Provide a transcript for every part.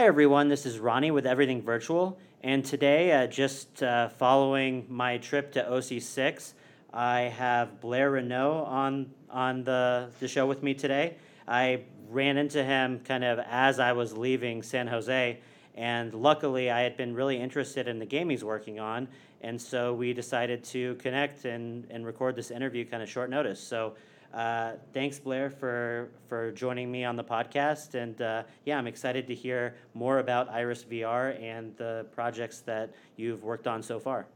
Hi, everyone. This is Ronnie with Everything Virtual. And today, uh, just uh, following my trip to OC6, I have Blair Renaud on, on the, the show with me today. I ran into him kind of as I was leaving San Jose. And luckily, I had been really interested in the game he's working on. And so we decided to connect and, and record this interview kind of short notice. So uh, thanks, Blair, for for joining me on the podcast, and uh, yeah, I'm excited to hear more about Iris VR and the projects that you've worked on so far.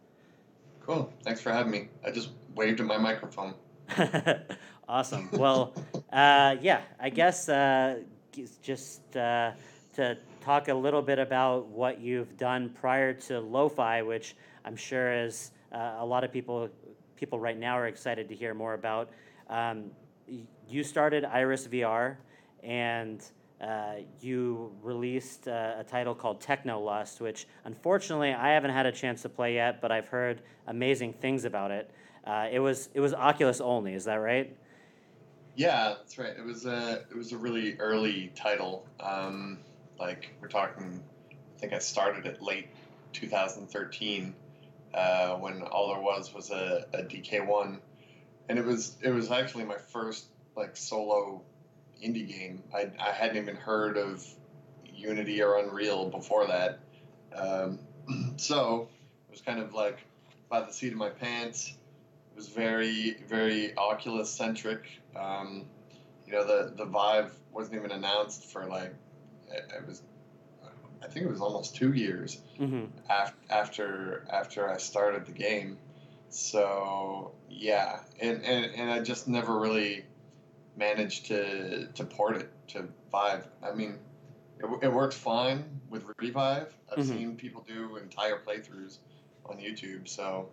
Cool. Thanks for having me. I just waved at my microphone. awesome. Well, uh, yeah, I guess uh, just uh, to talk a little bit about what you've done prior to Lo-Fi, which I'm sure is uh, a lot of people people right now are excited to hear more about. Um, you started Iris VR, and uh, you released uh, a title called Technolust, which unfortunately I haven't had a chance to play yet, but I've heard amazing things about it. Uh, it was it was Oculus only, is that right? Yeah, that's right. It was a it was a really early title. Um, like we're talking, I think I started it late 2013 uh, when all there was was a, a DK1 and it was it was actually my first like solo indie game. I I hadn't even heard of Unity or Unreal before that, um, so it was kind of like by the seat of my pants. It was very very Oculus centric. Um, you know the the Vive wasn't even announced for like it, it was I think it was almost two years mm-hmm. after after after I started the game. So yeah, and, and, and I just never really managed to to port it to Vive. I mean, it, it works fine with Revive. I've mm-hmm. seen people do entire playthroughs on YouTube, so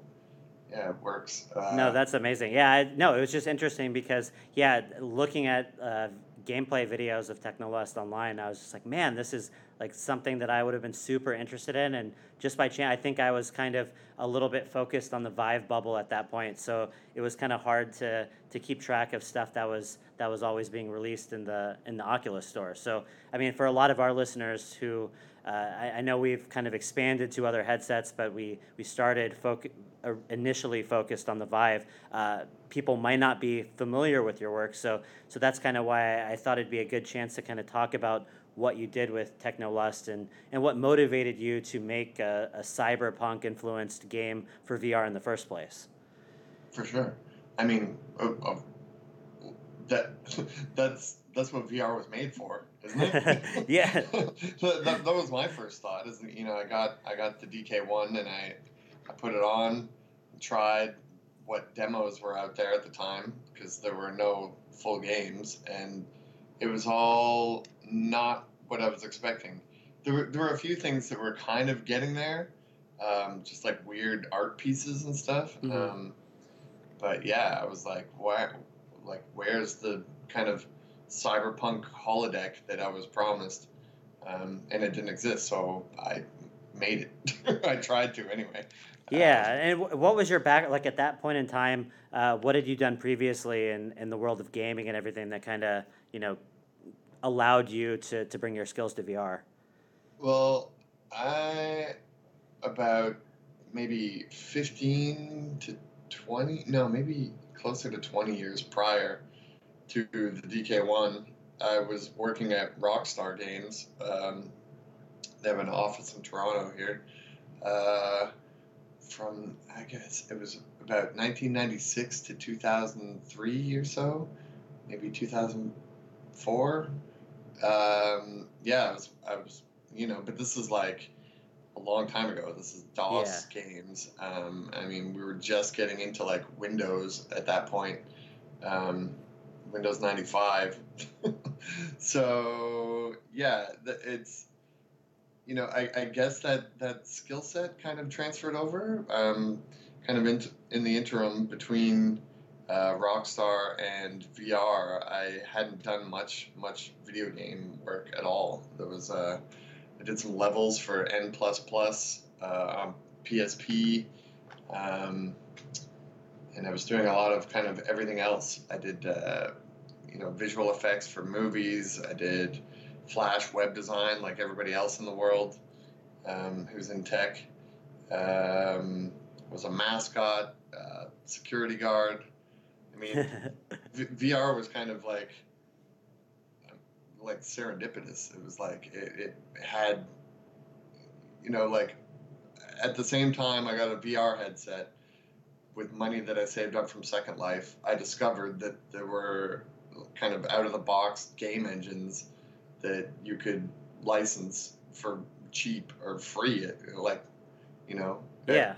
yeah, it works. Uh, no, that's amazing. Yeah, I, no, it was just interesting because yeah, looking at uh, gameplay videos of Technolust online, I was just like, man, this is like something that I would have been super interested in. And just by chance, I think I was kind of a little bit focused on the Vive bubble at that point, so it was kind of hard to to keep track of stuff that was that was always being released in the in the Oculus store. So I mean, for a lot of our listeners who uh, I, I, know we've kind of expanded to other headsets, but we we started foc- uh, initially focused on the Vive. Uh, people might not be familiar with your work, so so that's kind of why I thought it'd be a good chance to kind of talk about what you did with Technolust and, and what motivated you to make a, a cyberpunk influenced game for VR in the first place. For sure. I mean, that that's that's what VR was made for, isn't it? yeah. that, that, that, was my first thought. Is you know I got I got the DK one and I I put it on, tried what demos were out there at the time because there were no full games and it was all not what I was expecting. There were, there were a few things that were kind of getting there, um, just like weird art pieces and stuff. Mm-hmm. Um, but yeah, I was like, why, like, where's the kind of cyberpunk holodeck that I was promised? Um, and it didn't exist, so I made it. I tried to anyway. Yeah, uh, and what was your back like at that point in time? Uh, what had you done previously in, in the world of gaming and everything that kind of you know allowed you to, to bring your skills to VR? Well, I about maybe 15 to 20, no, maybe closer to 20 years prior to the DK1, I was working at Rockstar Games. Um, they have an office in Toronto here. Uh, from, I guess it was about 1996 to 2003 or so, maybe 2004 um, yeah, I was, I was, you know, but this is like a long time ago. This is DOS yeah. games. Um, I mean, we were just getting into like Windows at that point, um, Windows 95. so, yeah, it's, you know, I, I guess that, that skill set kind of transferred over, um, kind of in, in the interim between uh, Rockstar and VR, I hadn't done much much video game work at all. There was uh, I did some levels for N plus plus uh, on PSP, um, and I was doing a lot of kind of everything else. I did uh, you know visual effects for movies. I did Flash web design like everybody else in the world um, who's in tech. Um, was a mascot, uh, security guard. I mean, v- VR was kind of like like serendipitous. It was like it, it had, you know, like at the same time I got a VR headset with money that I saved up from Second Life. I discovered that there were kind of out of the box game engines that you could license for cheap or free, like you know. yeah.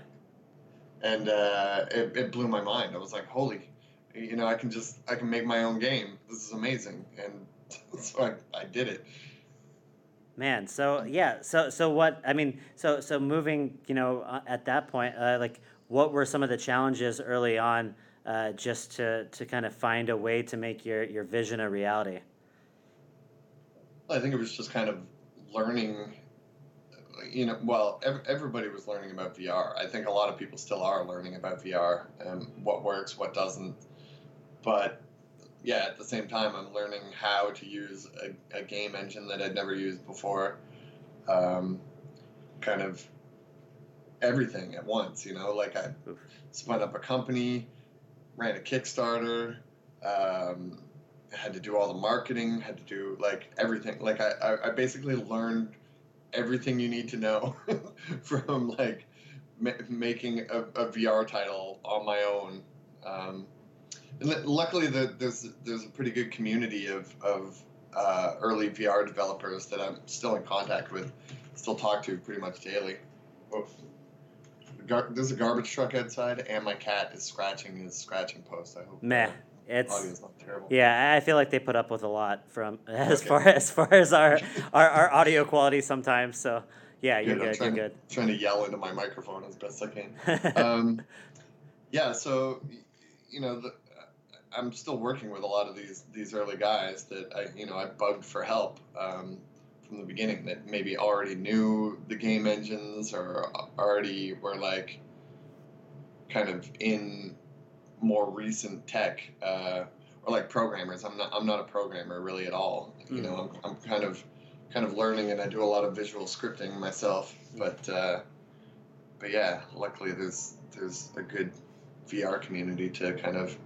And uh, it, it blew my mind. I was like, holy, you know, I can just I can make my own game. This is amazing. And so I, I did it. Man, so yeah, so so what? I mean, so so moving, you know, uh, at that point, uh, like, what were some of the challenges early on, uh, just to to kind of find a way to make your your vision a reality? I think it was just kind of learning. You know, well, ev- everybody was learning about VR. I think a lot of people still are learning about VR and what works, what doesn't. But yeah, at the same time, I'm learning how to use a, a game engine that I'd never used before. Um, kind of everything at once, you know, like I spun up a company, ran a Kickstarter, um, had to do all the marketing, had to do like everything. Like I, I, I basically learned everything you need to know from like ma- making a, a VR title on my own. Um, luckily, the, there's there's a pretty good community of of uh, early VR developers that I'm still in contact with, still talk to pretty much daily. Oh, gar- there's a garbage truck outside, and my cat is scratching his scratching post. I hope Meh, it's audio's not terrible. yeah. I feel like they put up with a lot from as Okay. far as far as our, our our audio quality sometimes. So yeah, you're Good. You're trying, good. trying to yell into my microphone as best I can. um, yeah, so you know, the, I'm still working with a lot of these these early guys that I you know I bugged for help um, from the beginning that maybe already knew the game engines or already were like kind of in more recent tech uh, or like programmers. I'm not I'm not a programmer really at all. You know, I'm, I'm kind of kind of learning and I do a lot of visual scripting myself. But uh, but yeah, luckily there's there's a good VR community to kind of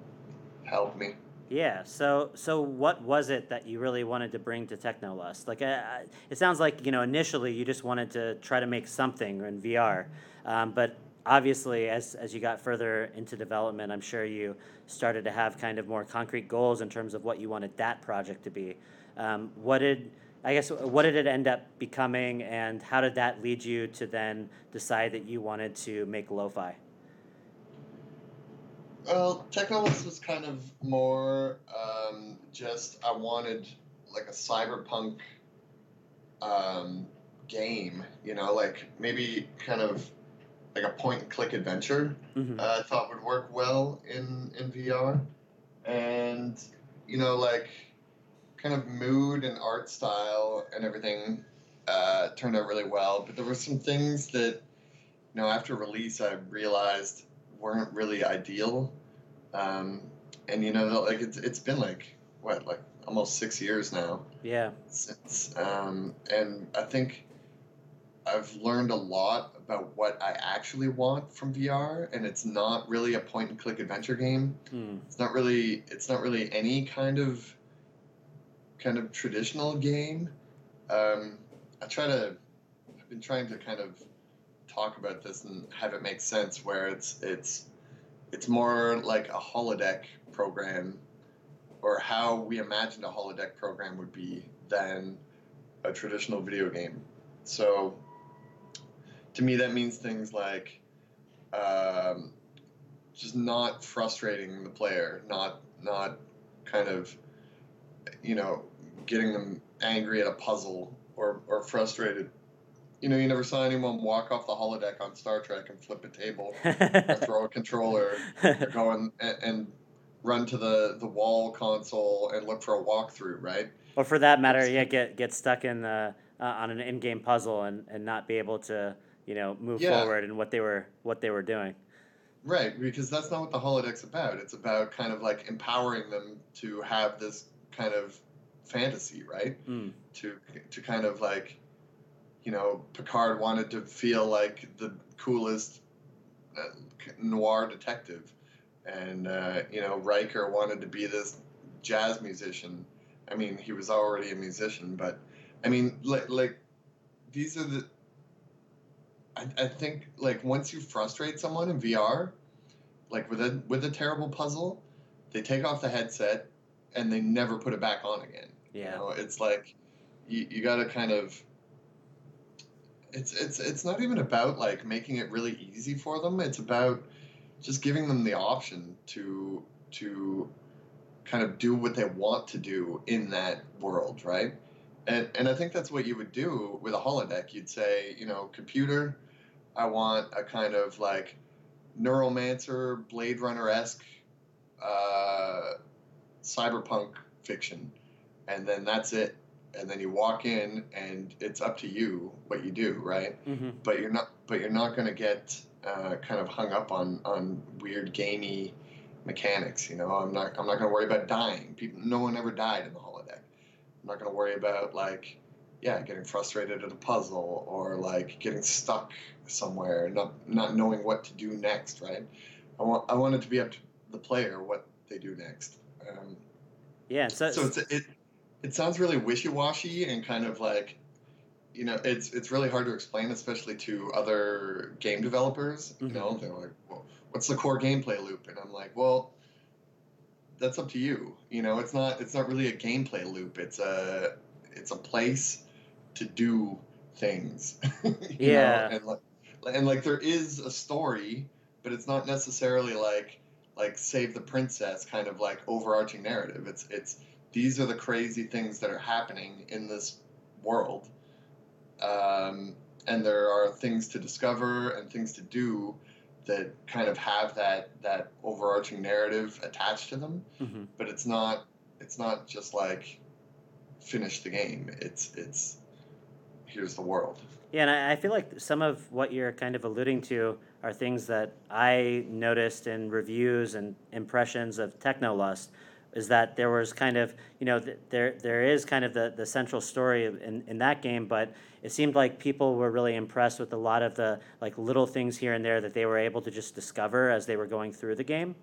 help me. Yeah. So, so what was it that you really wanted to bring to Technolust? Like, uh, it sounds like you know initially you just wanted to try to make something in VR, um, but obviously as as you got further into development, I'm sure you started to have kind of more concrete goals in terms of what you wanted that project to be. Um, what did I guess what did it end up becoming, and how did that lead you to then decide that you wanted to make lo-fi? Well, Technolust was kind of more um, just I wanted like a cyberpunk um, game, you know, like maybe kind of like a point and click adventure. hmm uh, I thought would work well in in VR, and you know like kind of mood and art style and everything uh, turned out really well. But there were some things that you know after release I realized weren't really ideal, um, and you know like it's it's been like what like almost six years now Yeah. since um, and I think I've learned a lot about what I actually want from VR, and it's not really a point and click adventure game. Mm. It's not really it's not really any kind of kind of traditional game. Um, I try to I've been trying to kind of talk about this and have it make sense where it's it's it's more like a holodeck program or how we imagined a holodeck program would be than a traditional video game. So to me that means things like um, just not frustrating the player, not not kind of you know getting them angry at a puzzle or, or frustrated. You know, you never saw anyone walk off the holodeck on Star Trek and flip a table or throw a controller or go and, and, and run to the, the wall console and look for a walkthrough, right? Or for that matter, yeah, get get stuck in the uh, on an in-game puzzle and, and not be able to you know move Yeah. forward in what they were what they were doing. Right, because that's not what the holodeck's about. It's about kind of like empowering them to have this kind of fantasy, right? Mm. To to kind of like, you know, Picard wanted to feel like the coolest uh, noir detective, and uh, you know Riker wanted to be this jazz musician. I mean, he was already a musician, but I mean, like like these are the. I, I think like once you frustrate someone in VR, like with a with a terrible puzzle, they take off the headset and they never put it back on again. Yeah. You know, it's like you, you got to kind of it's it's it's not even about like making it really easy for them. It's about just giving them the option to to kind of do what they want to do in that world, right? And and I think that's what you would do with a holodeck. You'd say, you know, computer, I want a kind of like neuromancer, Blade Runner esque uh, cyberpunk fiction, and then that's it. And then you walk in, and it's up to you what you do, right? hmm But you're not, but you're not going to get uh, kind of hung up on on weird gamey mechanics. You know, I'm not, I'm not going to worry about dying. People, no one ever died in the holodeck. I'm not going to worry about like, yeah, getting frustrated at a puzzle or like getting stuck somewhere, not not knowing what to do next, right? I want, I want it to be up to the player what they do next. Um, Yeah. So, so it's it it sounds really wishy-washy and kind of like you know it's it's really hard to explain especially to other game developers you mm-hmm. know? They're like well what's the core gameplay loop? And i'm like well that's up to you. You know it's not it's not really a gameplay loop. It's a it's a place to do things. Yeah. know? and like and like there is a story but it's not necessarily like like save the princess kind of like overarching narrative. It's it's these are the crazy things that are happening in this world um, and there are things to discover and things to do that kind of have that that overarching narrative attached to them Mhm. but it's not it's not just like finish the game it's it's here's the world Yeah, and I, I feel like some of what you're kind of alluding to are things that I noticed in reviews and impressions of Technolust. Is that there was kind of you know th- there there is kind of the, the central story in, in that game, but it seemed like people were really impressed with a lot of the like little things here and there that they were able to just discover as they were going through the game.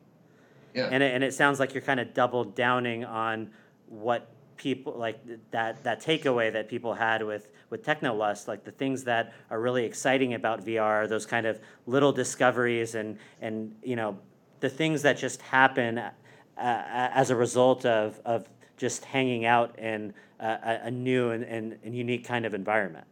yeah And it, and it sounds like you're kind of double downing on what people like that that takeaway that people had with with Technolust, like the things that are really exciting about VR, those kind of little discoveries and and you know the things that just happen as a result of of just hanging out in a, a- new and, and, and unique kind of environment.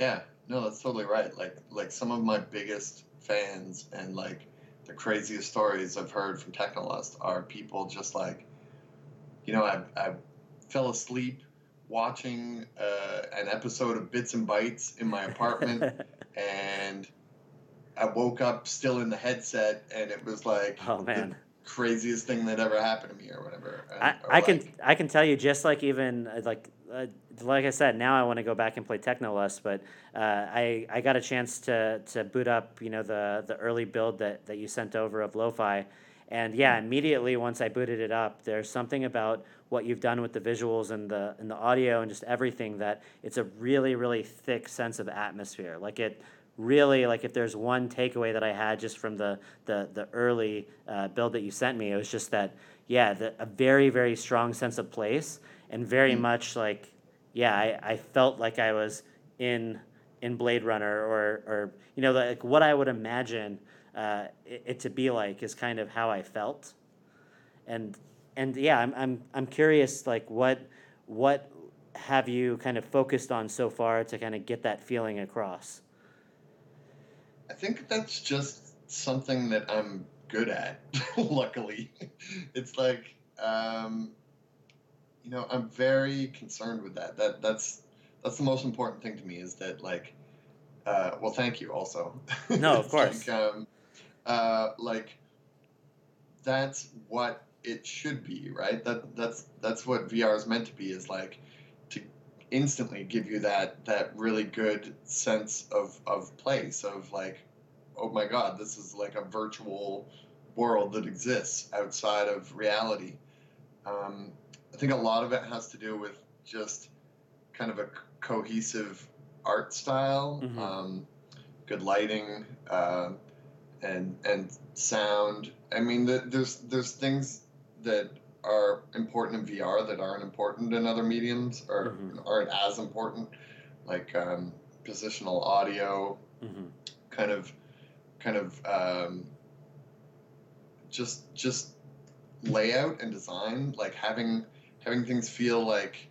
Yeah, no, that's totally right. Like like some of my biggest fans and like the craziest stories I've heard from Technolust are people just like, you know, I I fell asleep watching uh, an episode of Bits and Bytes in my apartment, and I woke up still in the headset, and it was like oh the man. Craziest thing that ever happened to me, or whatever. And- I, or I can I can tell you just like even uh, like uh, like I said now I want to go back and play Technolust but uh, I I got a chance to to boot up you know the the early build that that you sent over of Lo-Fi. And yeah immediately once I booted it up there's something about what you've done with the visuals and the and the audio and just everything that it's a really really thick sense of atmosphere. Like it really like if there's one takeaway that I had just from the the the early uh, build that you sent me, it was just that yeah, the, a very very strong sense of place and very Mm. much like yeah, I, I felt like I was in in Blade Runner or or you know like what I would imagine uh, it, it to be like is kind of how I felt, and and yeah, I'm I'm I'm curious like what what have you kind of focused on so far to kind of get that feeling across. I think that's just something that I'm good at. luckily, it's like um, you know I'm very concerned with that. That that's that's the most important thing to me is that like uh, well thank you also. No, of course. Like, um, uh, like that's what it should be, right? That that's that's what VR is meant to be. Is like to instantly give you that that really good sense of of place of like, oh my god, this is like a virtual world that exists outside of reality. Um, I think a lot of it has to do with just kind of a cohesive art style, Mhm. um, good lighting, uh, and and sound. I mean, the, there's there's things that are important in VR that aren't important in other mediums or Mhm. aren't as important, like um, positional audio, hmm kind of kind of um, just just layout and design like having having things feel like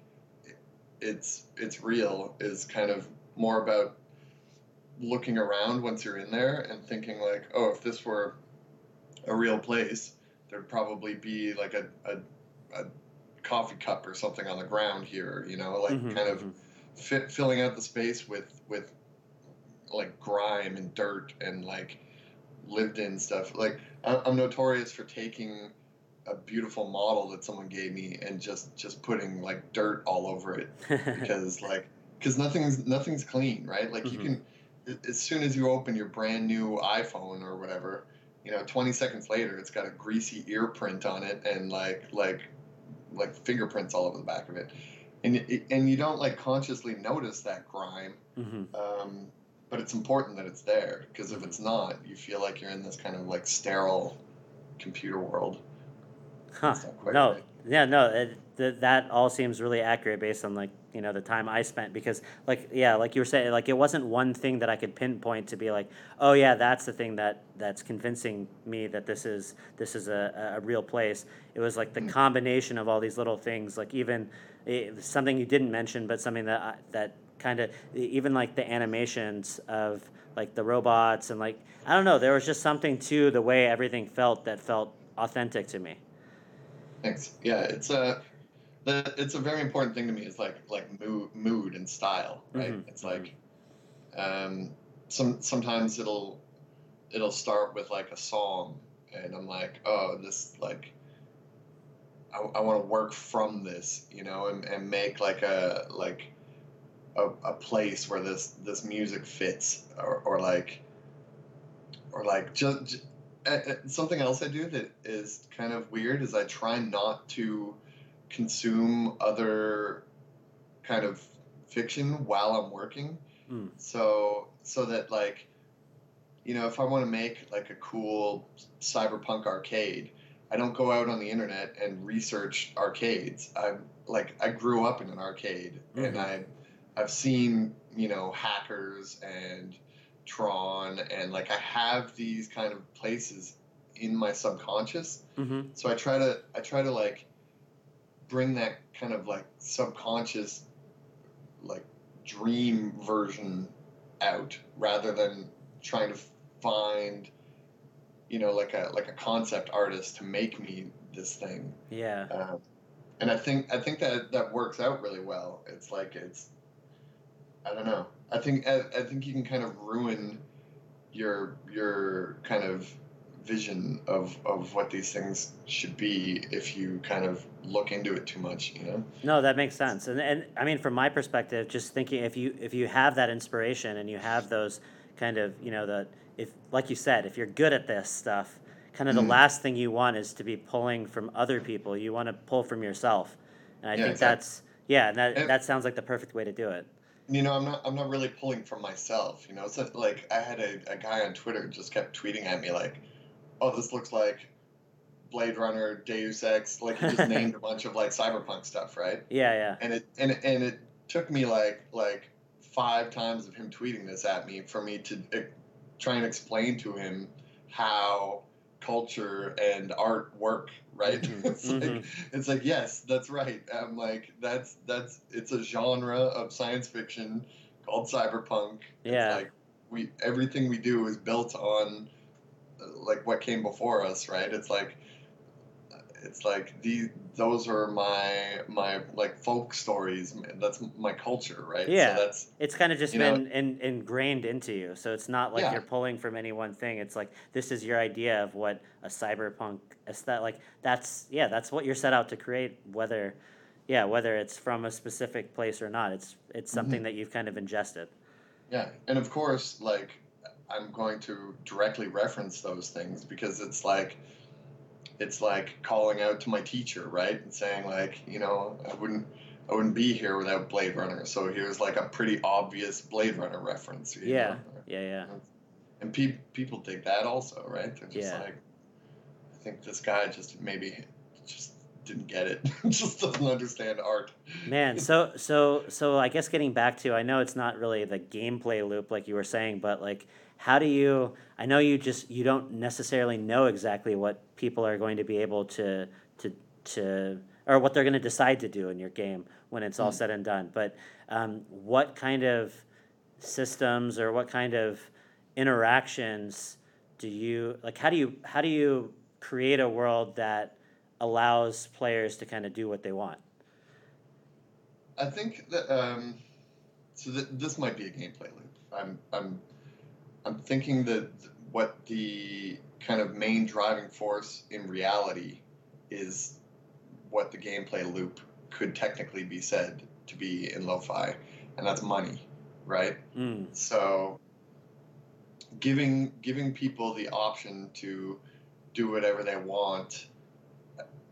it's it's real is kind of more about looking around once you're in there and thinking like oh if this were a real place there'd probably be like a, a, a coffee cup or something on the ground here you know like Mhm, kind of mhm. fit, filling out the space with with like grime and dirt and like lived in stuff. Like I'm notorious for taking a beautiful model that someone gave me and just just putting like dirt all over it because like because nothing's nothing's clean, right? Like you Mhm. can as soon as you open your brand new iPhone or whatever, you know, 20 seconds later it's got a greasy ear print on it and like like like fingerprints all over the back of it. And it, and you don't like consciously notice that grime Mhm. um, but it's important that it's there because if it's not, you feel like you're in this kind of like sterile computer world. Huh. No. right. Yeah. No. It, th- that all seems really accurate based on like you know the time I spent because like yeah like you were saying like it wasn't one thing that I could pinpoint to be like oh yeah that's the thing that that's convincing me that this is this is a, a real place. It was like the Mm. combination of all these little things like even eh, something you didn't mention but something that I, that kind of even like the animations of like the robots and like I don't know there was just something to the way everything felt that felt authentic to me. Thanks. Yeah, it's a the, it's a very important thing to me. Is like like mood mood and style, right? Mhm, It's like um, some sometimes it'll it'll start with like a song, and I'm like, oh, this like. I, I want to work from this, you know, and, and make like a like a, a place where this this music fits, or, or like or like just, j uh, uh, something else I do that is kind of weird is I try not to consume other kind of fiction while I'm working. Mm. So so that like you know if I want to make like a cool cyberpunk arcade, I don't go out on the internet and research arcades. I'm like I grew up in an arcade and Mhm. I I've seen, you know, hackers and Tron and like I have these kind of places in my subconscious. Mm-hmm. So I try to I try to like bring that kind of like subconscious like dream version out rather than trying to find you know like a like a concept artist to make me this thing Yeah. um, and I think I think that that works out really well. It's like it's I don't know. I think I, I think you can kind of ruin your your kind of vision of of what these things should be if you kind of look into it too much. You know. No, that makes sense. And and I mean from my perspective, just thinking if you if you have that inspiration and you have those kind of, you know, the if like you said, if you're good at this stuff, kind of Mhm. the last thing you want is to be pulling from other people. You want to pull from yourself. And I Yeah, think exactly. that's yeah, and that And- that sounds like the perfect way to do it. You know, I'm not. I'm not really pulling from myself. You know, so like I had a, a guy on Twitter just kept tweeting at me like, "Oh, this looks like Blade Runner, Deus Ex." Like he just named a bunch of like cyberpunk stuff, right? Yeah, yeah. And it and it- and it took me like like five times of him tweeting this at me for me to uh, try and explain to him how culture and art work. Right? Mhm, it's like it's like yes, that's right. I'm like that's that's it's a genre of science fiction called cyberpunk. Yeah. It's like we everything we do is built on uh, like what came before us, right? It's like it's like these those are my my like folk stories. That's my culture, right? Yeah. So that's It's kind of just been in, ingrained into you. So it's not like Yeah. you're pulling from any one thing. It's like this is your idea of what a cyberpunk aesthetic like that's yeah, that's what you're set out to create whether yeah, whether it's from a specific place or not. It's it's something Mm-hmm. that you've kind of ingested. Yeah, and of course, like I'm going to directly reference those things because it's like it's like calling out to my teacher, right, and saying like, you know, I wouldn't. I wouldn't be here without Blade Runner. So here's like a pretty obvious Blade Runner reference. Yeah. know? Yeah, yeah. And pe- people dig that also, right? They're just Yeah. like, I think this guy just maybe didn't get it. just doesn't understand art. Man, so so so I guess getting back to I know it's not really the gameplay loop like you were saying, but like how do you I know you just you don't necessarily know exactly what people are going to be able to to to or what they're going to decide to do in your game when it's all Mm. said and done. But um, what kind of systems or what kind of interactions do you like how do you how do you create a world that allows players to kind of do what they want? I think that um, so th- this might be a gameplay loop. I'm I'm I'm thinking that what the kind of main driving force in reality is what the gameplay loop could technically be said to be in lo-fi, and that's money, right? Mm. So giving giving people the option to do whatever they want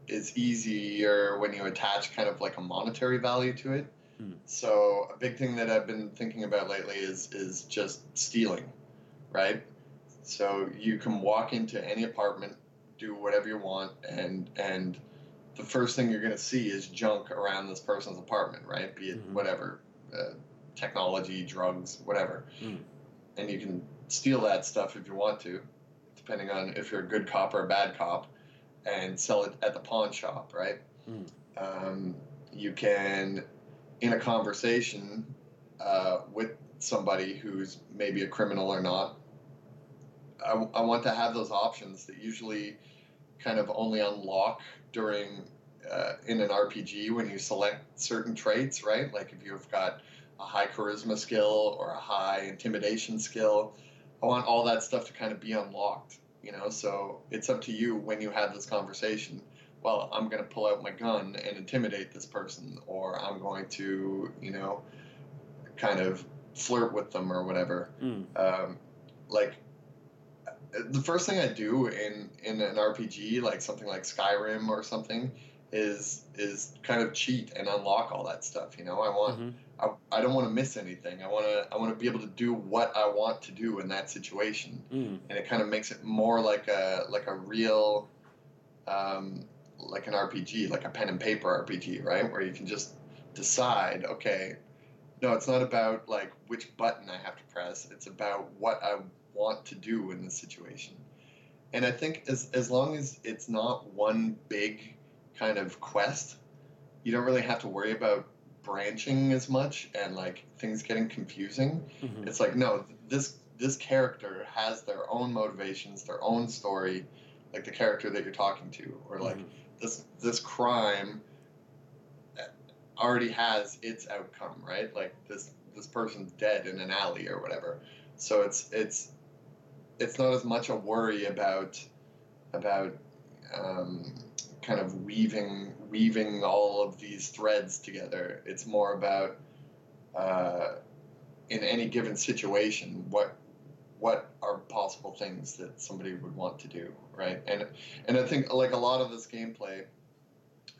is easier when you attach kind of like a monetary value to it. Hmm. So a big thing that I've been thinking about lately is is just stealing, right? So you can walk into any apartment, do whatever you want, and and the first thing you're gonna see is junk around this person's apartment, right? Be it Mhm. whatever, uh, technology, drugs, whatever, Mm. and you can steal that stuff if you want to, depending on if you're a good cop or a bad cop, and sell it at the pawn shop, right? Mm. Um, you can, in a conversation uh, with somebody who's maybe a criminal or not, I, I want to have those options that usually kind of only unlock during uh, in an RPG when you select certain traits, right? Like if you've got a high charisma skill or a high intimidation skill, I want all that stuff to kind of be unlocked, you know? So it's up to you when you have this conversation. Well, I'm going to pull out my gun and intimidate this person, or I'm going to, you know, kind of flirt with them or whatever Mm. um, like the first thing I do in in an RPG, like something like Skyrim or something, is is kind of cheat and unlock all that stuff. You know, I want Mhm. I, I don't want to miss anything. I want to I want to be able to do what I want to do in that situation, Mm. and it kind of makes it more like a like a real, um, like an RPG, like a pen and paper RPG, right? Where you can just decide, okay, no, it's not about like which button I have to press. It's about what I want to do in this situation. And I think as as long as it's not one big kind of quest, you don't really have to worry about branching as much and like things getting confusing. Mhm. It's like no, this this character has their own motivations, their own story, like the character that you're talking to, or like Mhm. this this crime already has its outcome, right? Like this this person's dead in an alley or whatever. So it's it's it's not as much a worry about about um, kind of weaving weaving all of these threads together. It's more about uh, in any given situation what what are possible things that somebody would want to do, right? And and I think like a lot of this gameplay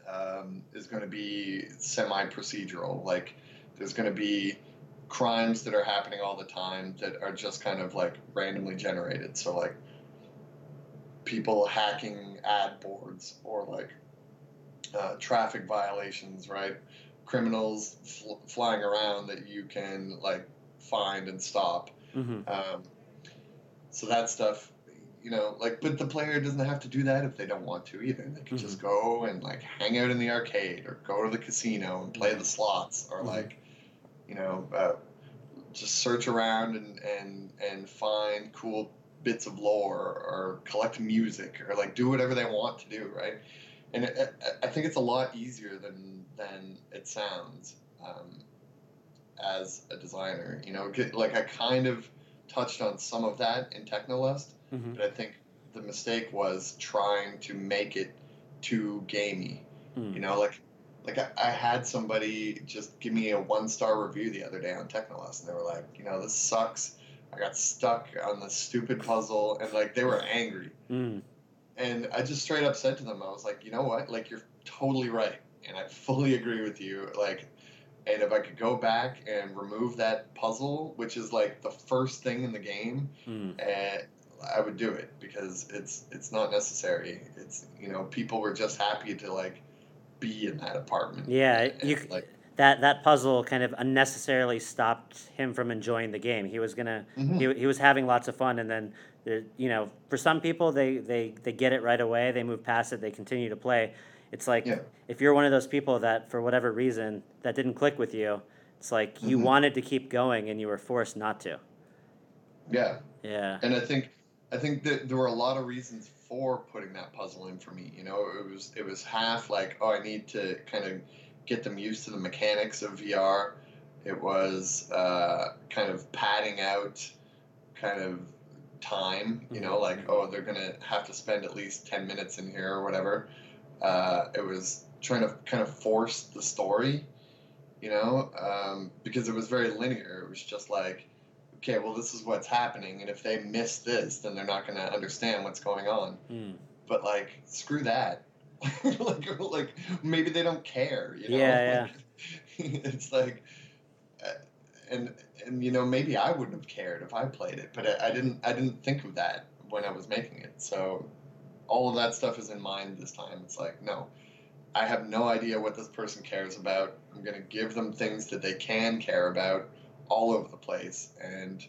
um, is going to be semi procedural. Like there's going to be crimes that are happening all the time that are just kind of like randomly generated. So like people hacking ad boards or like uh, traffic violations, right? Criminals fl- flying around that you can like find and stop. Mhm. Um, so that stuff, you know, like, but the player doesn't have to do that if they don't want to either. They can just go and like hang out in the arcade or go to the casino and play the slots or Mhm. like, you know, uh, just search around and, and, and find cool bits of lore or collect music or like do whatever they want to do, right? And it, I- think it's a lot easier than than it sounds um, as a designer. You know, like I kind of touched on some of that in Technolust, Mhm. but I think the mistake was trying to make it too gamey. Mm. You know, like like I, I had somebody just give me a one star review the other day on Technolust, and they were like, you know, this sucks. I got stuck on the stupid puzzle, and like they were angry. Mm. and I just straight up said to them, I was like, you know what? Like, you're totally right, and I fully agree with you. Like, and if I could go back and remove that puzzle, which is like the first thing in the game, Mm. and I would do it because it's it's not necessary. It's you know people were just happy to like be in that apartment. Yeah, and, you like that that puzzle kind of unnecessarily stopped him from enjoying the game. He was gonna mhm. he, he was having lots of fun, and then you know for some people they they they get it right away. They move past it. They continue to play. It's like Yeah. if you're one of those people that for whatever reason that didn't click with you, it's like you Mhm. wanted to keep going and you were forced not to. yeah, Yeah. and I think I think that there were a lot of reasons for putting that puzzle in for me. You know, it was it was half like oh I need to kind of get them used to the mechanics of VR. It was uh, kind of padding out kind of time. You know, Mhm. like oh they're gonna have to spend at least ten minutes in here or whatever. Uh, it was trying to kind of force the story. You know, um, because it was very linear. It was just like okay, well, this is what's happening, and if they miss this, then they're not going to understand what's going on. Mm. But like, screw that. like, like maybe they don't care. You know? Yeah, Like, it's like, uh, and and you know maybe I wouldn't have cared if I played it, but I, I didn't. I didn't think of that when I was making it. So all of that stuff is in mind this time. It's like no. I have no idea what this person cares about. I'm going to give them things that they can care about all over the place and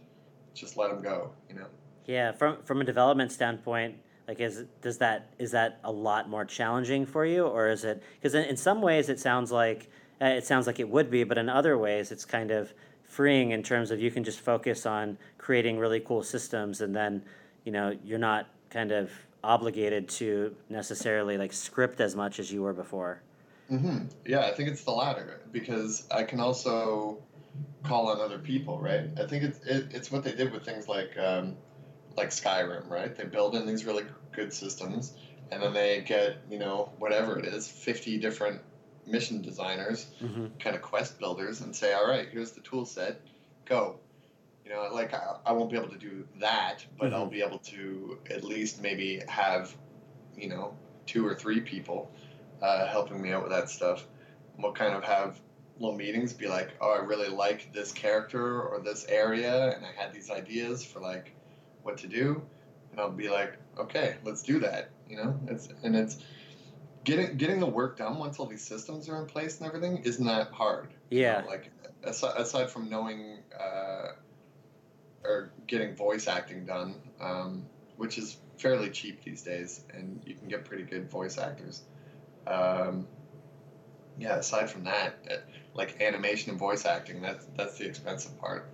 just let them go, you know? Yeah, from from a development standpoint, like is does that is that a lot more challenging for you, or is it because in, in some ways it sounds like uh, it sounds like it would be, but in other ways it's kind of freeing in terms of you can just focus on creating really cool systems, and then you know you're not kind of obligated to necessarily like script as much as you were before. hmm Yeah, I think it's the latter because I can also call on other people, right? I think it's it, it's what they did with things like um, like Skyrim, right? They build in these really good systems, and then they get you know whatever it is, fifty different mission designers, hmm kind of quest builders, and say, all right, here's the tool set, go. You know, like I, I won't be able to do that, but I'll Mhm. be able to at least maybe have, you know, two or three people uh, helping me out with that stuff. And we'll kind of have little meetings, be like, oh, I really like this character or this area, and I had these ideas for like what to do, and I'll be like, okay, let's do that. You know, it's and it's getting getting the work done once all these systems are in place and everything isn't that hard. you Yeah. know, like aside, aside from knowing uh, or getting voice acting done, um, which is fairly cheap these days, and you can get pretty good voice actors. Um, yeah, aside from that, like animation and voice acting, that's that's the expensive part.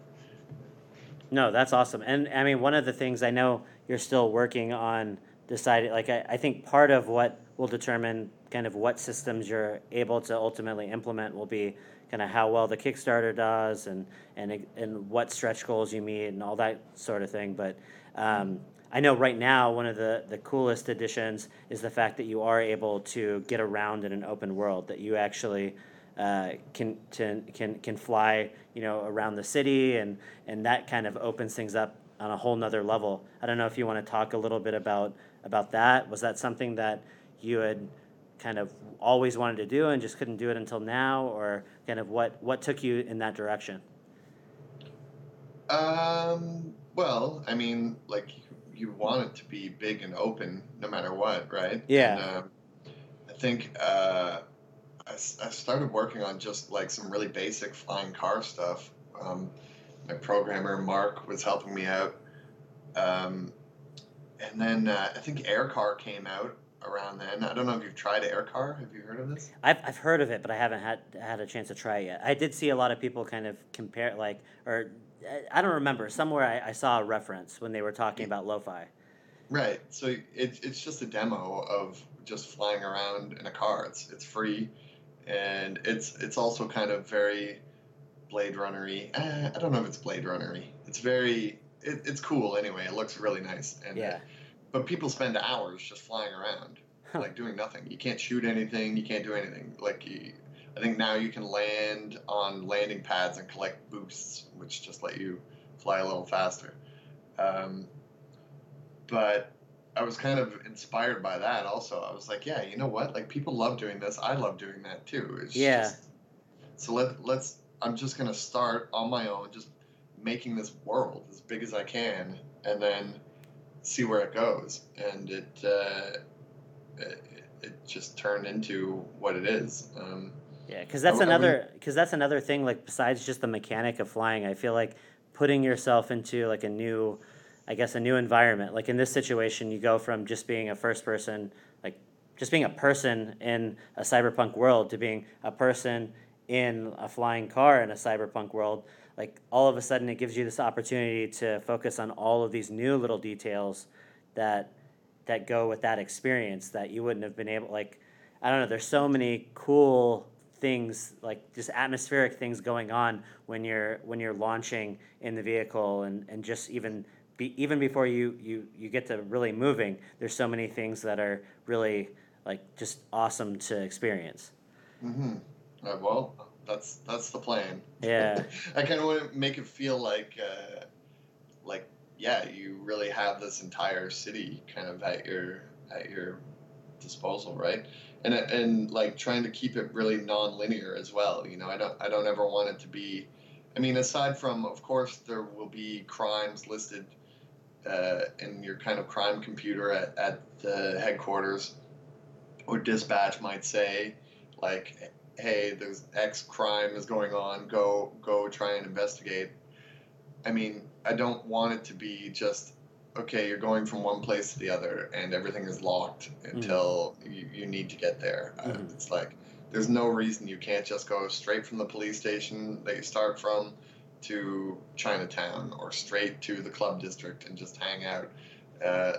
No, that's awesome. And I mean, one of the things I know you're still working on deciding, like, I, I think part of what will determine kind of what systems you're able to ultimately implement will be kind of how well the Kickstarter does and, and, and what stretch goals you meet and all that sort of thing. But um, I know right now, one of the, the coolest additions is the fact that you are able to get around in an open world, that you actually uh, can, to, can, can fly, you know, around the city and, and that kind of opens things up on a whole nother level. I don't know if you want to talk a little bit about, about that. Was that something that you had kind of always wanted to do and just couldn't do it until now or kind of what, what took you in that direction? Um, well, I mean, like you want it to be big and open no matter what, right? Yeah. And, um, I think uh, I, I started working on just like some really basic flying car stuff. Um, my programmer Mark was helping me out, um, and then uh, I think Aircar came out around then. I don't know if you've tried Aircar. Have you heard of this? I've, I've heard of it, but I haven't had had a chance to try it yet. I did see a lot of people kind of compare, like, or I- I don't remember. Somewhere I, I saw a reference when they were talking about lo-fi. Right. So it's it's just a demo of just flying around in a car. It's it's free, and it's it's also kind of very Blade Runnery. Eh, I don't know if it's Blade Runnery. It's very it, it's cool anyway. It looks really nice. And Yeah. But people spend hours just flying around, Huh. like doing nothing. You can't shoot anything. You can't do anything. Like you, I think now you can land on landing pads and collect boosts, which just let you fly a little faster. Um, but I was kind of inspired by that. Also, I was like, yeah, you know what? Like people love doing this. I love doing that too. It's Yeah. Just, so let let's. I'm just gonna start on my own, just making this world as big as I can, and then see where it goes. And it uh, it, it just turned into what it is. Um, Yeah, because that's I another because that's another thing. Like besides just the mechanic of flying, I feel like putting yourself into like a new, I guess a new environment. Like in this situation, you go from just being a first person, like just being a person in a cyberpunk world, to being a person in a flying car in a cyberpunk world. Like all of a sudden, it gives you this opportunity to focus on all of these new little details that that go with that experience that you wouldn't have been able like I don't know, there's so many cool things like just atmospheric things going on when you're when you're launching in the vehicle and, and just even be, even before you, you you get to really moving, there's so many things that are really like just awesome to experience. hmm Uh, well, that's that's the plan. Yeah. I kind of want to make it feel like, uh, like yeah, you really have this entire city kind of at your at your disposal, right? And and like trying to keep it really non-linear as well. You know, I don't I don't ever want it to be. I mean, aside from of course there will be crimes listed uh, in your kind of crime computer at, at the headquarters, or dispatch might say, like, hey, there's X crime is going on. Go go try and investigate. I mean, I don't want it to be just okay. You're going from one place to the other, and everything is locked until you, you need to get there. Uh, Mhm. it's like there's no reason you can't just go straight from the police station that you start from to Chinatown or straight to the club district and just hang out. Uh,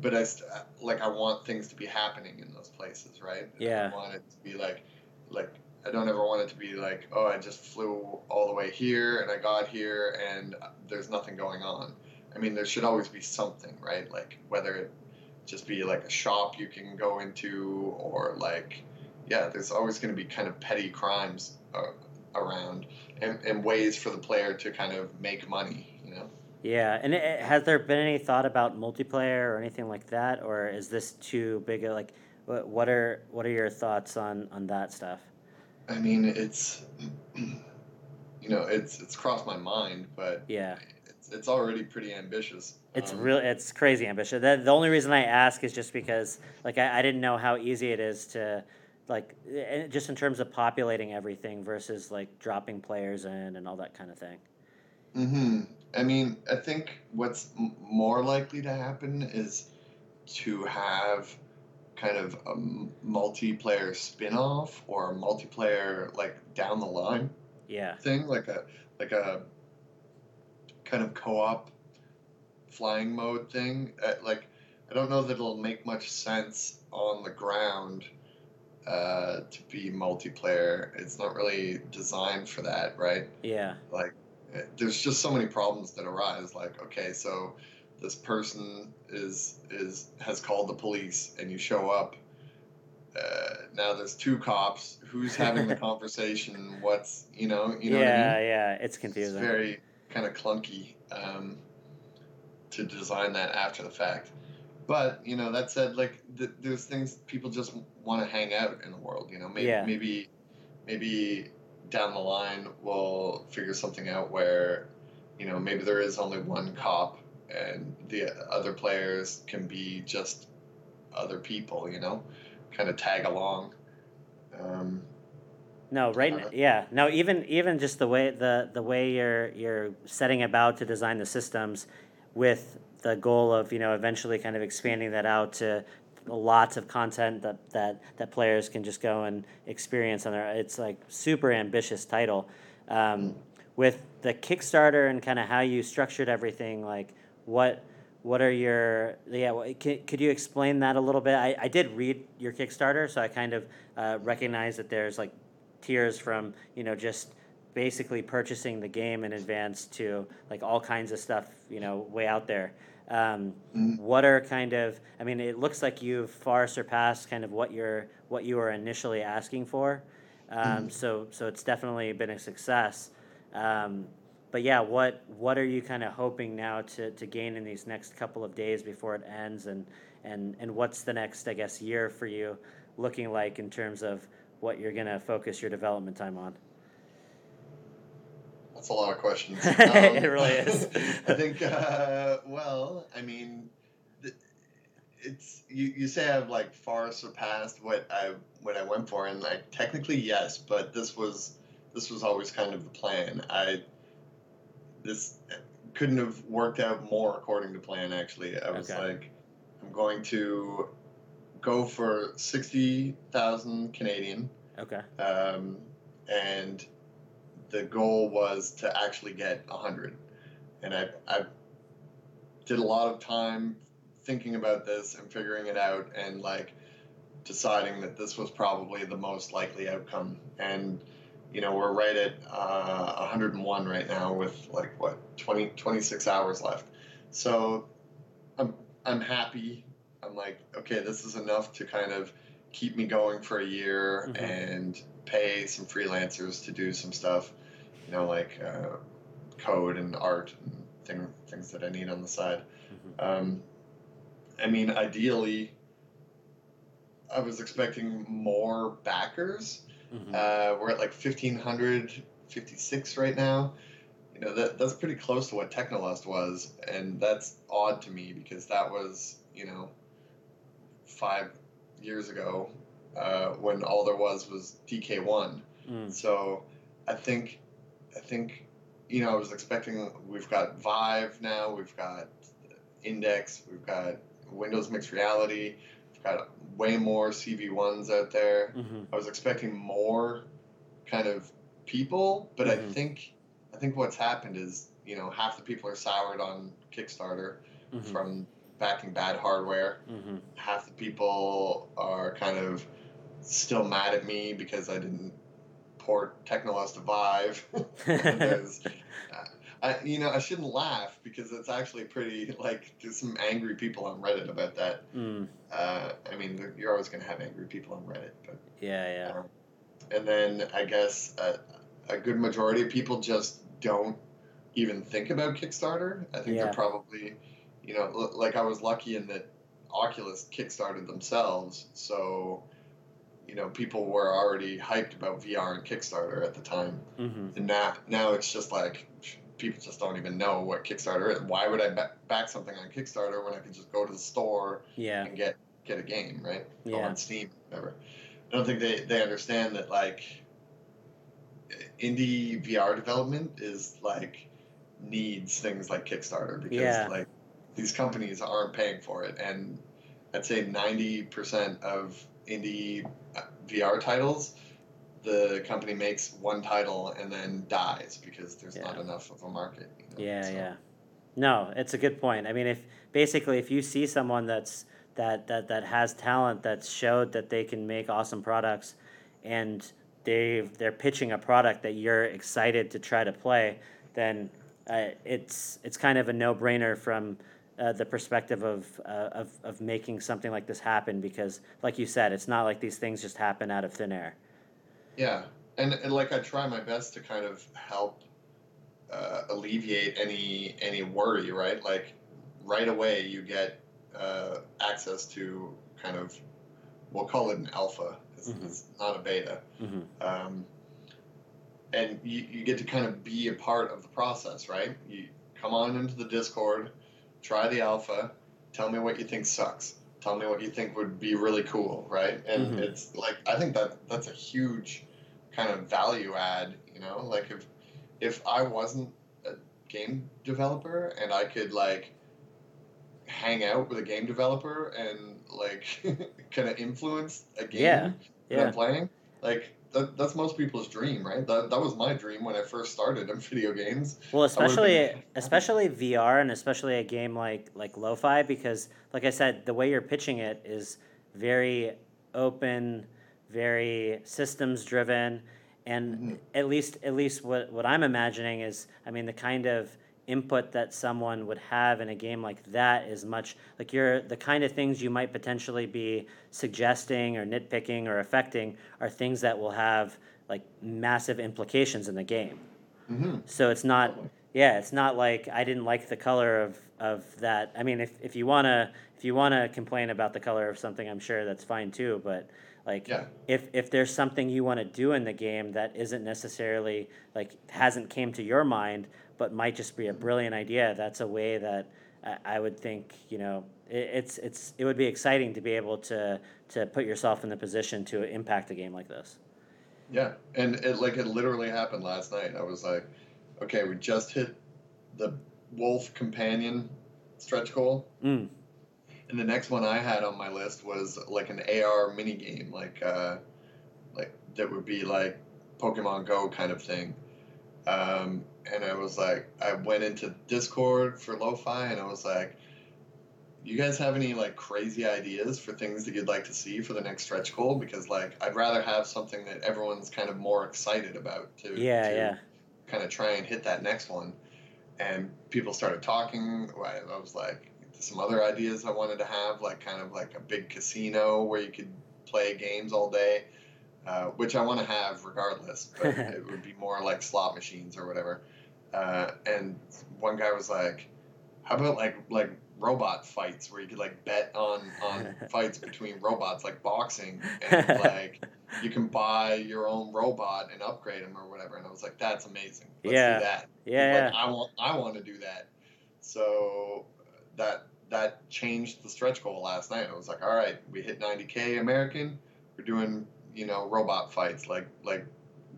but I st- like I want things to be happening in those places, right? Yeah. I want it to be like, like I don't ever want it to be like, oh, I just flew all the way here and I got here and there's nothing going on. I mean, there should always be something, right? Like whether it just be like a shop you can go into or like, yeah, there's always going to be kind of petty crimes uh, around and, and ways for the player to kind of make money, you know? Yeah, and it, has there been any thought about multiplayer or anything like that, or is this too big? A, like, what what are what are your thoughts on on that stuff? I mean, it's you know, it's it's crossed my mind, but Yeah, it's it's already pretty ambitious. it's Um, real. It's crazy ambitious. The, the only reason I ask is just because, like, I, I didn't know how easy it is to, like, eh, just in terms of populating everything versus like dropping players in and all that kind of thing. hmm I mean, I think what's m- more likely to happen is to have kind of a m- multiplayer spin-off or a multiplayer like down the line Yeah, thing, like a like a kind of co-op flying mode thing. Uh, like, I don't know that it'll make much sense on the ground uh, to be multiplayer. It's not really designed for that, right? yeah, Like, there's just so many problems that arise. Like, okay, so this person is is has called the police, and you show up. Uh, now there's two cops. Who's having the conversation? What's you know you know what I mean? yeah, yeah. It's confusing. It's very kind of clunky um, to design that after the fact. But you know, that said, like th- there's things people just want to hang out in the world. You know, maybe Yeah. maybe maybe down the line we'll figure something out where you know maybe there is only one cop and the other players can be just other people. You know, kind of tag along. Um, No, right. Uh, yeah, no. Even even just the way the the way you're you're setting about to design the systems, with the goal of you know eventually kind of expanding that out to lots of content that that that players can just go and experience on their. It's like super ambitious title. Um, with the Kickstarter and kind of how you structured everything, like what what are your yeah could, could you explain that a little bit I, I did read your kickstarter so i kind of uh, recognize that there's like tiers from you know just basically purchasing the game in advance to like all kinds of stuff you know way out there um, Mhm. what are kind of i mean it looks like you've far surpassed kind of what you're what you were initially asking for um, Mhm. so so it's definitely been a success um, but yeah, what what are you kind of hoping now to, to gain in these next couple of days before it ends, and and and what's the next I guess year for you looking like in terms of what you're gonna focus your development time on? That's a lot of questions. It really is. I think, uh, well, I mean, it's you, you say I've like far surpassed what I what I went for, and like technically yes, but this was this was always kind of the plan. I this couldn't have worked out more according to plan. Actually, I was Okay. like, I'm going to go for sixty thousand Canadian Okay. um, and the goal was to actually get 100 and I, I did a lot of time thinking about this and figuring it out and like deciding that this was probably the most likely outcome. And you know we're right at uh, 101 right now with like what 20 26 hours left. So i'm i'm happy. I'm like okay this is enough to kind of keep me going for a year Mhm. and pay some freelancers to do some stuff you know like uh, code and art and thing, things that i need on the side Mhm. um, I mean, ideally, I was expecting more backers. Mhm. Uh, we're at like 1,556 right now. You know, that, that's pretty close to what Technolust was. And that's odd to me because that was, you know, five years ago uh, when all there was was DK1. Mm. So I think, I think, you know, I was expecting. We've got Vive now. We've got Index. We've got Windows Mixed Reality. We've got way more CV1s out there. Mhm. I was expecting more kind of people, but I Mhm. think, I think what's happened is, you know, half the people are soured on Kickstarter Mhm. from backing bad hardware Mhm. half the people are kind of still mad at me because I didn't port Technolust Vive. There's, uh, I, you know, I shouldn't laugh because it's actually pretty like there's some angry people on Reddit about that. Mm. Uh, I mean, you're always going to have angry people on Reddit, but Yeah. Yeah. um, and then I guess a, a good majority of people just don't even think about Kickstarter. I think Yeah. they're probably, you know, like I was lucky in that Oculus kickstarted themselves, so you know people were already hyped about VR and Kickstarter at the time. hmm And now, now it's just like people just don't even know what Kickstarter is. Why would I ba- back something on Kickstarter when I could just go to the store Yeah. and get get a game, right? Go on Steam, whatever. I don't think they, they understand that like indie VR development is like needs things like Kickstarter because Yeah. like these companies aren't paying for it, and I'd say ninety percent of indie uh, VR titles. The company makes one title and then dies because there's not enough of a market. you know, Yeah, so. yeah. No, it's a good point. I mean, if basically if you see someone that's that that that has talent that's showed that they can make awesome products, and they they're pitching a product that you're excited to try to play, then uh, it's it's kind of a no brainer from. Uh, the perspective of, uh, of of making something like this happen because, like you said, it's not like these things just happen out of thin air. Yeah, and, and like I try my best to kind of help uh, alleviate any any worry, right? Like right away you get uh, access to kind of we'll call it an alpha. It's, Mhm. it's not a beta, hmm um, and you, you get to kind of be a part of the process, right? You come on into the Discord, try the alpha, tell me what you think sucks. Tell me what you think would be really cool, right? And Mhm. it's like I think that that's a huge kind of value add, you know? Like if if I wasn't a game developer and I could like hang out with a game developer and like kind of influence a game Yeah, that yeah. I'm playing, like that, that's most people's dream, right? That, that was my dream when I first started in video games. Well, been especially especially VR and especially a game like like Lo-Fi because like I said, the way you're pitching it is very open, very systems driven, and Mhm. at least at least what what I'm imagining is I mean the kind of input that someone would have in a game like that is much like you're the kind of things you might potentially be suggesting or nitpicking or affecting are things that will have like massive implications in the game. Mm-hmm. So it's not Yeah, it's not like I didn't like the color of, of that. I mean, if, if you wanna if you wanna complain about the color of something, I'm sure that's fine too. But like, Yeah. if if there's something you want to do in the game that isn't necessarily like hasn't came to your mind, but might just be a brilliant idea, that's a way that I, I would think you know it, it's it's it would be exciting to be able to to put yourself in the position to impact a game like this. Yeah, and it like it literally happened last night. I was like, okay, we just hit the wolf companion stretch goal, Mm. and the next one I had on my list was like an AR mini game, like uh, like that would be like Pokemon Go kind of thing. Um, and I was like, I went into Discord for Lo-Fi, and I was like, you guys have any like crazy ideas for things that you'd like to see for the next stretch goal? Because like I'd rather have something that everyone's kind of more excited about to Yeah, to yeah. kind of try and hit that next one. And people started talking. I I was like, some other ideas I wanted to have, like kind of like a big casino where you could play games all day, uh, which I want to have regardless. But it would be more like slot machines or whatever. Uh, and one guy was like, "How about like like robot fights where you could like bet on on fights between robots, like boxing, and like you can buy your own robot and upgrade them or whatever." And I was like, "That's amazing. Let's Yeah. do that." Yeah, Like, I want I want to do that. So that that changed the stretch goal last night. I was like, all right, we hit 90k American. We're doing you know robot fights like like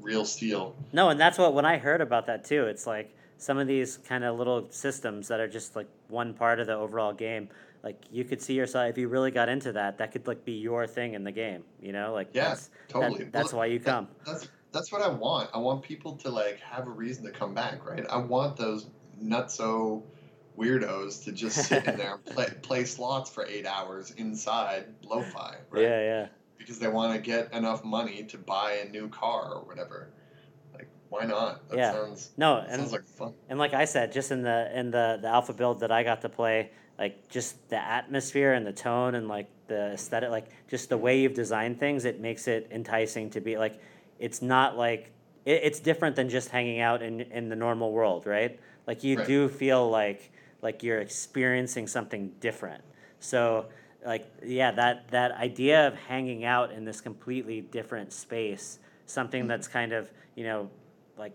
real steel. No, and that's what when I heard about that too, it's like some of these kind of little systems that are just like one part of the overall game. Like you could see yourself if you really got into that, that could like be your thing in the game. You know, like Yeah, that's that- Totally. that's Well, why you that- come. That's that's what I want. I want people to like have a reason to come back, right? I want those nutso weirdos to just sit in there and play play slots for eight hours inside lo-fi, right? Yeah, yeah. Because they want to get enough money to buy a new car or whatever. Like, why not? That Yeah. sounds No, and sounds like fun. and like I said, just in the in the the alpha build that I got to play, like just the atmosphere and the tone and like the aesthetic, like just the way you've designed things, it makes it enticing to be like. It's not like it, it's different than just hanging out in in the normal world, right? Like you Right. do feel like like you're experiencing something different. So like yeah, that that idea of hanging out in this completely different space, something that's kind of you know like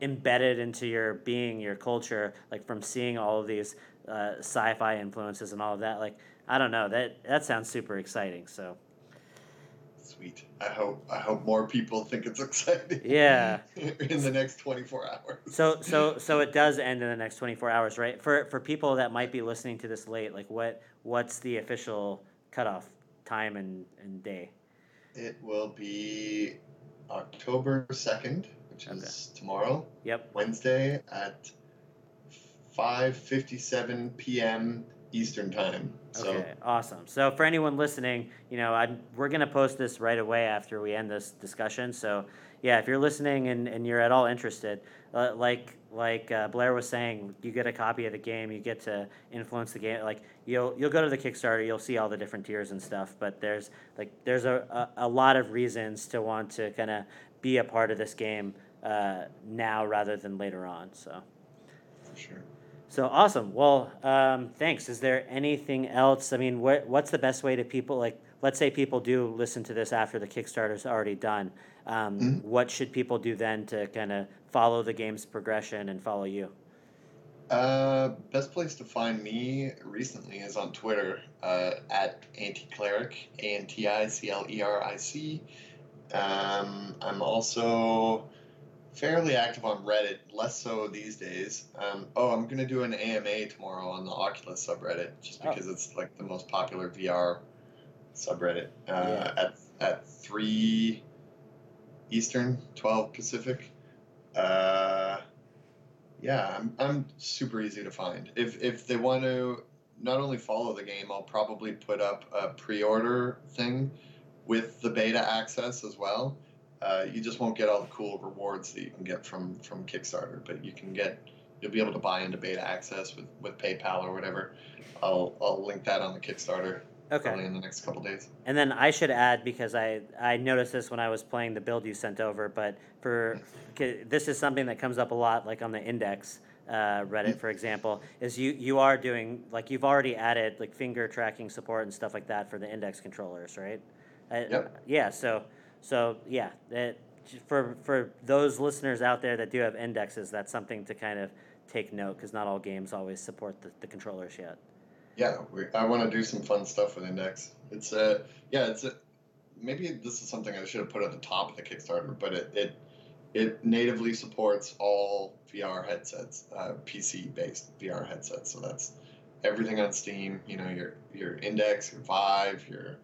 embedded into your being, your culture, like from seeing all of these uh, sci-fi influences and all of that. Like I don't know that that sounds super exciting. So Sweet. I hope I hope more people think it's exciting. Yeah. in the next twenty four hours. so so so it does end in the next twenty four hours, right? For for people that might be listening to this late, like what what's the official cutoff time and, and day? It will be October second, which is tomorrow, Yep. Wednesday at five fifty seven p.m. Eastern time. So Okay, awesome. So for anyone listening, you know, i we're gonna post this right away after we end this discussion. So yeah, if you're listening and, and you're at all interested, uh, like like uh, Blair was saying, you get a copy of the game, you get to influence the game. Like you'll you'll go to the Kickstarter, you'll see all the different tiers and stuff. But there's like there's a, a, a lot of reasons to want to kind of be a part of this game uh, now rather than later on. So. for sure. So awesome. Well, um, thanks. Is there anything else? I mean, what what's the best way to people like? Let's say people do listen to this after the Kickstarter's already done. Um, Mhm. What should people do then to kind of follow the game's progression and follow you? Uh, best place to find me recently is on Twitter uh, at anticleric, A N T I C L E R I C. Um, I'm also fairly active on Reddit, less so these days. Um, oh, I'm gonna do an AMA tomorrow on the Oculus subreddit, just Oh. because it's like the most popular VR subreddit. Uh, Yeah. At at three Eastern, twelve Pacific. Uh, yeah, I'm, I'm super easy to find. If if they want to not only follow the game, I'll probably put up a pre-order thing with the beta access as well. Uh, you just won't get all the cool rewards that you can get from from Kickstarter, but you can get you'll be able to buy into beta access with, with PayPal or whatever. I'll I'll link that on the Kickstarter Okay. probably in the next couple days. And then I should add because I I noticed this when I was playing the build you sent over, but for this is something that comes up a lot, like on the index. uh, Reddit, for example, is you you are doing like you've already added like finger tracking support and stuff like that for the index controllers, right? Uh, Yep. Yeah. So so yeah, that for for those listeners out there that do have indexes, that's something to kind of take note because not all games always support the, the controllers yet. Yeah, we, I want to do some fun stuff with Index. It's a yeah, it's a maybe this is something I should have put at the top of the Kickstarter, but it it, it natively supports all VR headsets, uh, PC based VR headsets. So that's everything on Steam. You know, your your Index, your Vive, your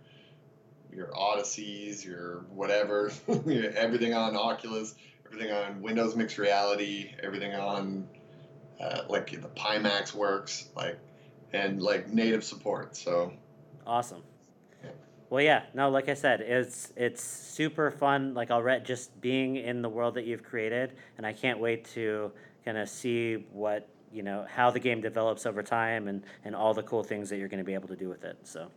your Odysseys, your whatever, everything on Oculus, everything on Windows Mixed Reality, everything on uh, like the Pimax works, like and like native support. So Awesome. Yeah. Well, yeah, no, like I said, it's it's super fun. Like already just being in the world that you've created, and I can't wait to kind of see what you know how the game develops over time and and all the cool things that you're going to be able to do with it. So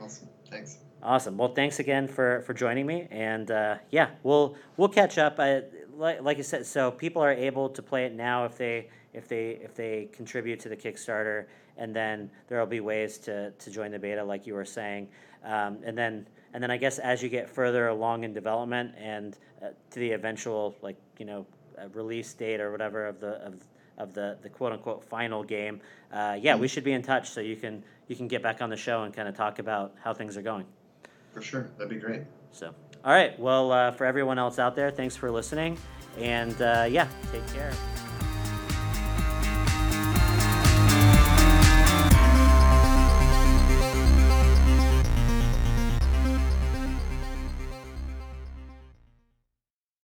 awesome, thanks. Awesome. Well, thanks again for for joining me, and uh, yeah, we'll we'll catch up. I, like like I said, so people are able to play it now if they if they if they contribute to the Kickstarter, and then there will be ways to to join the beta, like you were saying, um, and then and then I guess as you get further along in development and uh, to the eventual like you know uh, release date or whatever of the of of the, the quote unquote final game, uh, yeah, we should be in touch so you can you can get back on the show and kind of talk about how things are going. For sure, that'd be great. So, all right. Well, uh, for everyone else out there, thanks for listening. And uh, yeah, take care.